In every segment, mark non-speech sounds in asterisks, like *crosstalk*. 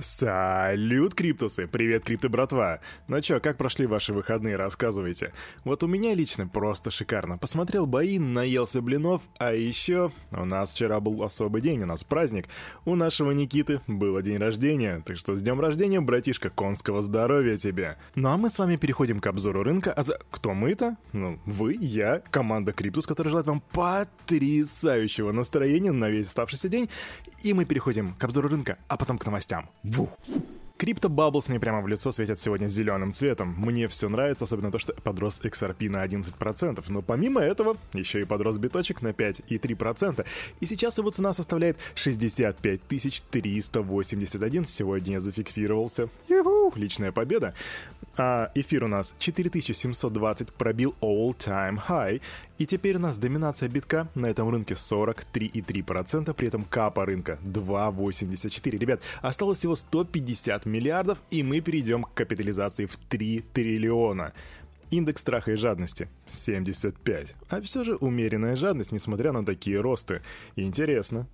Салют, криптусы! Привет, крипто братва! Ну чё, как прошли ваши выходные, рассказывайте. Вот у меня лично просто шикарно. Посмотрел бои, наелся блинов, а еще у нас вчера был особый день, у нас праздник. У нашего Никиты было день рождения, так что с днем рождения, братишка, конского здоровья тебе! Ну а мы с вами переходим к обзору рынка, а за... Кто мы-то? Ну, вы, я, команда Криптус, которая желает вам потрясающего настроения на весь оставшийся день. И мы переходим к обзору рынка, а потом к новостям. Ву! Крипто Bubbles мне прямо в лицо светят сегодня зеленым цветом. Мне все нравится, особенно то, что подрос XRP на 11%. Но помимо этого, еще и подрос биточек на 5,3%. И сейчас его цена составляет 65 381. Сегодня я зафиксировался. Юху! Личная победа. А эфир у нас 4720 пробил all-time high. И теперь у нас доминация битка на этом рынке 43,3%, при этом капа рынка 2,84. Ребят, осталось всего 150 миллиардов, и мы перейдем к капитализации в 3 триллиона. Индекс страха и жадности 75. А все же умеренная жадность, несмотря на такие росты. Интересно.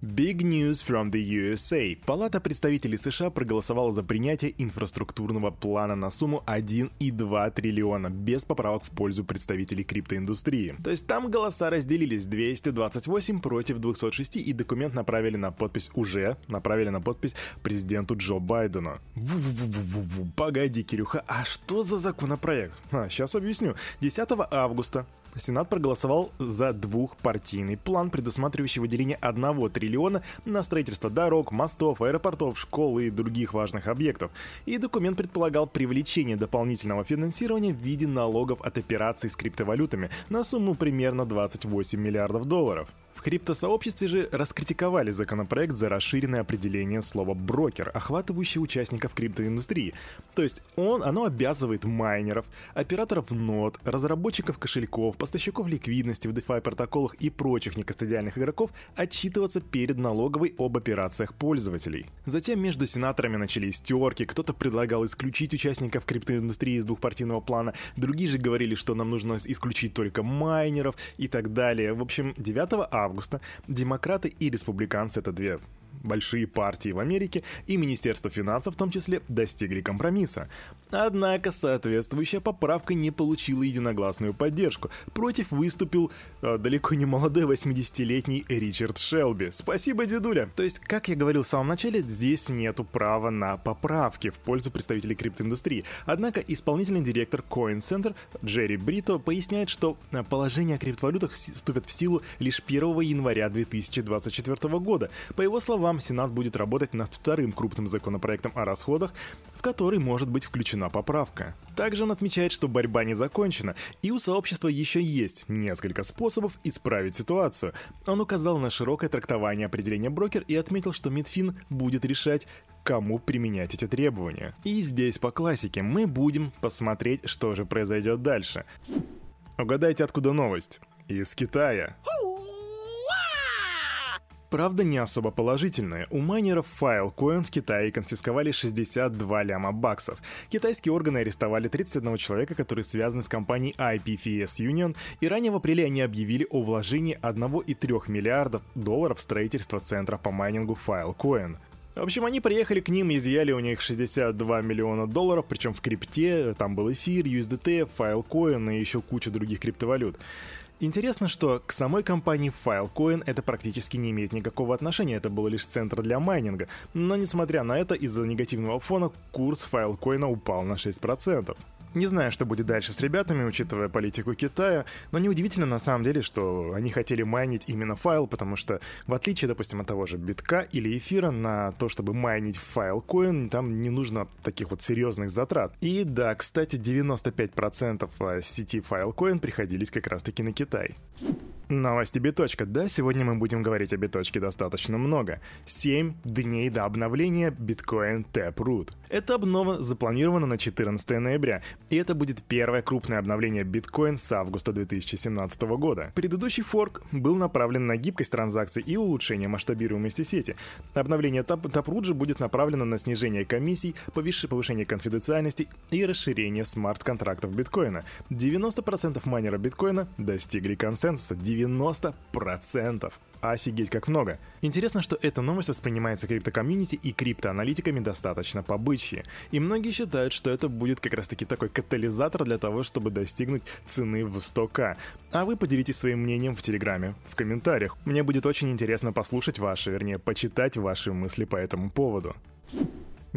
Big news from the USA. Палата представителей США проголосовала за принятие инфраструктурного плана на сумму 1,2 триллиона, без поправок в пользу представителей криптоиндустрии. То есть там голоса разделились 228 против 206, и документ направили на подпись уже, направили на подпись президенту Джо Байдену. Ву-ву-ву-ву-ву. Погоди, Кирюха, а что за законопроект? А, сейчас объясню. 10 августа Сенат проголосовал за двухпартийный план, предусматривающий выделение 1 триллиона на строительство дорог, мостов, аэропортов, школ и других важных объектов. И документ предполагал привлечение дополнительного финансирования в виде налогов от операций с криптовалютами на сумму примерно 28 миллиардов долларов. В криптосообществе же раскритиковали законопроект за расширенное определение слова «брокер», охватывающее участников криптоиндустрии. То есть он, оно обязывает майнеров, операторов нод, разработчиков кошельков, поставщиков ликвидности в DeFi протоколах и прочих некостадиальных игроков отчитываться перед налоговой об операциях пользователей. Затем между сенаторами начались терки, кто-то предлагал исключить участников криптоиндустрии из двухпартийного плана, другие же говорили, что нам нужно исключить только майнеров и так далее. В общем, 9 августа августа. Демократы и республиканцы, это две большие партии в Америке и Министерство финансов в том числе достигли компромисса. Однако соответствующая поправка не получила единогласную поддержку. Против выступил э, далеко не молодой 80-летний Ричард Шелби. Спасибо, дедуля. То есть, как я говорил в самом начале, здесь нету права на поправки в пользу представителей криптоиндустрии. Однако исполнительный директор Coin Center Джерри Брито поясняет, что э, положение о криптовалютах вступят в силу лишь 1 января 2024 года. По его словам, словам, Сенат будет работать над вторым крупным законопроектом о расходах, в который может быть включена поправка. Также он отмечает, что борьба не закончена, и у сообщества еще есть несколько способов исправить ситуацию. Он указал на широкое трактование определения брокер и отметил, что Мидфин будет решать, кому применять эти требования. И здесь по классике мы будем посмотреть, что же произойдет дальше. Угадайте, откуда новость? Из Китая. Правда, не особо положительная. У майнеров Filecoin в Китае конфисковали 62 ляма баксов. Китайские органы арестовали 31 человека, которые связаны с компанией IPFS Union, и ранее в апреле они объявили о вложении 1,3 миллиардов долларов в строительство центра по майнингу Filecoin. В общем, они приехали к ним, изъяли у них 62 миллиона долларов, причем в крипте, там был эфир, USDT, Filecoin и еще куча других криптовалют. Интересно, что к самой компании Filecoin это практически не имеет никакого отношения, это был лишь центр для майнинга. Но несмотря на это, из-за негативного фона курс Filecoin упал на 6%. Не знаю, что будет дальше с ребятами, учитывая политику Китая, но неудивительно на самом деле, что они хотели майнить именно файл, потому что в отличие, допустим, от того же битка или эфира, на то, чтобы майнить файл коин, там не нужно таких вот серьезных затрат. И да, кстати, 95% а, сети Filecoin приходились как раз-таки на Китай. Новости биточка. Да, сегодня мы будем говорить о биточке достаточно много. 7 дней до обновления Bitcoin Taproot. Эта обнова запланирована на 14 ноября, и это будет первое крупное обновление Bitcoin с августа 2017 года. Предыдущий форк был направлен на гибкость транзакций и улучшение масштабируемости сети. Обновление Taproot же будет направлено на снижение комиссий, повышение конфиденциальности и расширение смарт-контрактов биткоина. 90% майнеров биткоина достигли консенсуса, 90%. Офигеть, как много. Интересно, что эта новость воспринимается криптокомьюнити и криптоаналитиками достаточно побычьи. И многие считают, что это будет как раз-таки такой катализатор для того, чтобы достигнуть цены в 100к. А вы поделитесь своим мнением в Телеграме, в комментариях. Мне будет очень интересно послушать ваши, вернее, почитать ваши мысли по этому поводу.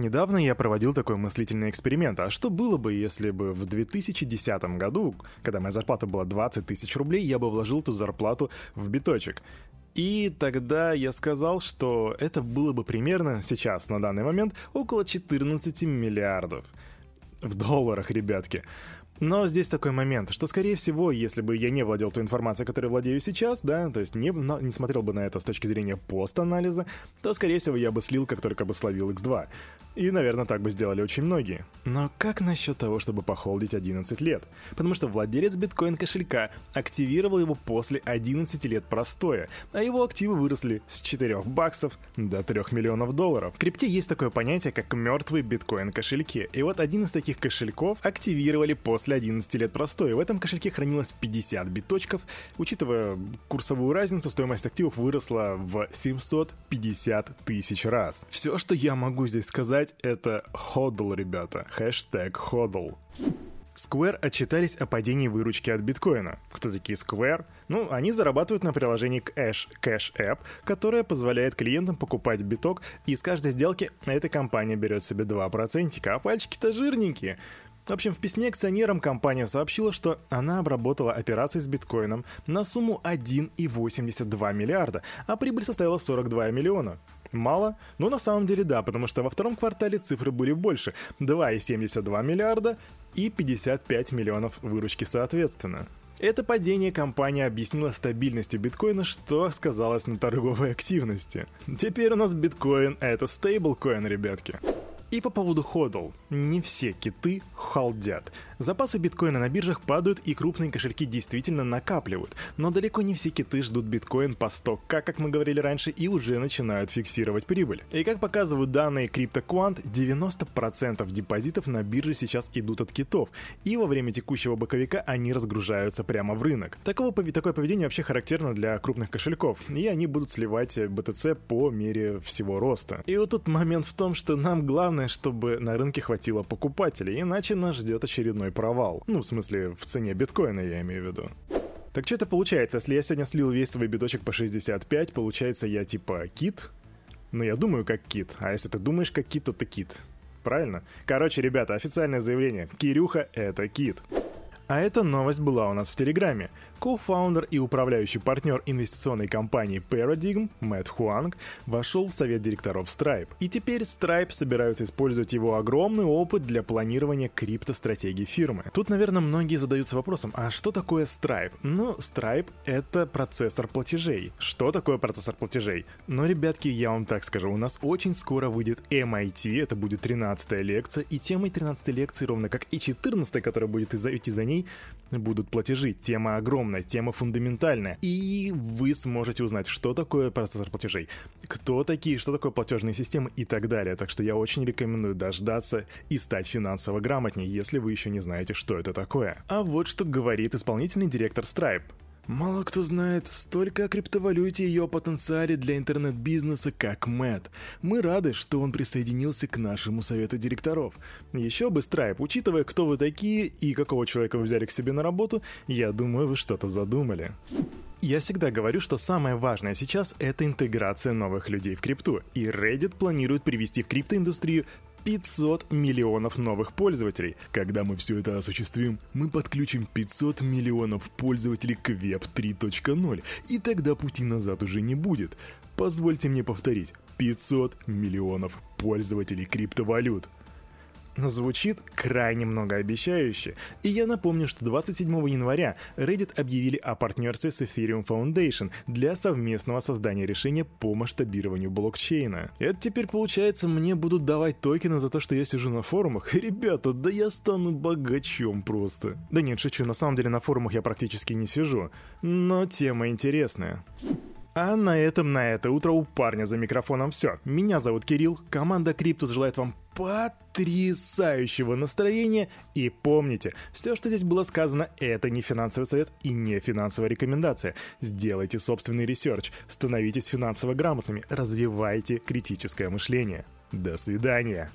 Недавно я проводил такой мыслительный эксперимент. А что было бы, если бы в 2010 году, когда моя зарплата была 20 тысяч рублей, я бы вложил эту зарплату в биточек? И тогда я сказал, что это было бы примерно сейчас, на данный момент, около 14 миллиардов. В долларах, ребятки. Но здесь такой момент, что, скорее всего, если бы я не владел той информацией, которой владею сейчас, да, то есть не, не смотрел бы на это с точки зрения пост-анализа, то, скорее всего, я бы слил, как только бы словил X2. И, наверное, так бы сделали очень многие. Но как насчет того, чтобы похолдить 11 лет? Потому что владелец биткоин-кошелька активировал его после 11 лет простоя, а его активы выросли с 4 баксов до 3 миллионов долларов. В крипте есть такое понятие, как мертвые биткоин-кошельки. И вот один из таких кошельков активировали после 11 лет простоя. В этом кошельке хранилось 50 биточков. Учитывая курсовую разницу, стоимость активов выросла в 750 тысяч раз. Все, что я могу здесь сказать, сказать, это ходл, ребята. Хэштег ходл. Square отчитались о падении выручки от биткоина. Кто такие Square? Ну, они зарабатывают на приложении Cash, Cash App, которое позволяет клиентам покупать биток, и с каждой сделки эта компания берет себе 2%, а пальчики-то жирненькие. В общем, в письме акционерам компания сообщила, что она обработала операции с биткоином на сумму 1,82 миллиарда, а прибыль составила 42 миллиона. Мало? Ну, на самом деле да, потому что во втором квартале цифры были больше. 2,72 миллиарда и 55 миллионов выручки соответственно. Это падение компания объяснила стабильностью биткоина, что сказалось на торговой активности. Теперь у нас биткоин — это стейблкоин, ребятки. И по поводу ходл. Не все киты халдят. Запасы биткоина на биржах падают и крупные кошельки действительно накапливают. Но далеко не все киты ждут биткоин по 100к, как мы говорили раньше, и уже начинают фиксировать прибыль. И как показывают данные CryptoQuant, 90% депозитов на бирже сейчас идут от китов. И во время текущего боковика они разгружаются прямо в рынок. Такого, такое поведение вообще характерно для крупных кошельков. И они будут сливать BTC по мере всего роста. И вот тут момент в том, что нам главное Главное, чтобы на рынке хватило покупателей, иначе нас ждет очередной провал. Ну, в смысле, в цене биткоина я имею в виду. Так что это получается, если я сегодня слил весь свой биточек по 65, получается я типа кит? Ну, я думаю как кит, а если ты думаешь как кит, то ты кит. Правильно? Короче, ребята, официальное заявление. Кирюха — это кит. А эта новость была у нас в Телеграме. Кофаундер и управляющий партнер инвестиционной компании Paradigm Мэтт Хуанг вошел в совет директоров Stripe. И теперь Stripe собираются использовать его огромный опыт для планирования криптостратегии фирмы. Тут, наверное, многие задаются вопросом, а что такое Stripe? Ну, Stripe — это процессор платежей. Что такое процессор платежей? Но, ребятки, я вам так скажу, у нас очень скоро выйдет MIT, это будет 13 лекция, и темой 13 лекции, ровно как и 14 которая будет идти за ней, будут платежи. Тема огромная тема фундаментальная. И вы сможете узнать, что такое процессор платежей, кто такие, что такое платежные системы и так далее. Так что я очень рекомендую дождаться и стать финансово грамотнее, если вы еще не знаете, что это такое. А вот что говорит исполнительный директор Stripe. Мало кто знает столько о криптовалюте и ее потенциале для интернет-бизнеса, как Мэтт. Мы рады, что он присоединился к нашему совету директоров. Еще бы Stripe, учитывая, кто вы такие и какого человека вы взяли к себе на работу, я думаю, вы что-то задумали. Я всегда говорю, что самое важное сейчас — это интеграция новых людей в крипту, и Reddit планирует привести в криптоиндустрию 500 миллионов новых пользователей. Когда мы все это осуществим, мы подключим 500 миллионов пользователей к Web 3.0, и тогда пути назад уже не будет. Позвольте мне повторить. 500 миллионов пользователей криптовалют – Звучит крайне многообещающе. И я напомню, что 27 января Reddit объявили о партнерстве с Ethereum Foundation для совместного создания решения по масштабированию блокчейна. Это теперь получается мне будут давать токены за то, что я сижу на форумах. *laughs* Ребята, да я стану богачом просто. Да нет, шучу, на самом деле на форумах я практически не сижу. Но тема интересная. А на этом на это утро у парня за микрофоном все. Меня зовут Кирилл, команда Криптус желает вам потрясающего настроения. И помните, все, что здесь было сказано, это не финансовый совет и не финансовая рекомендация. Сделайте собственный research, становитесь финансово грамотными, развивайте критическое мышление. До свидания.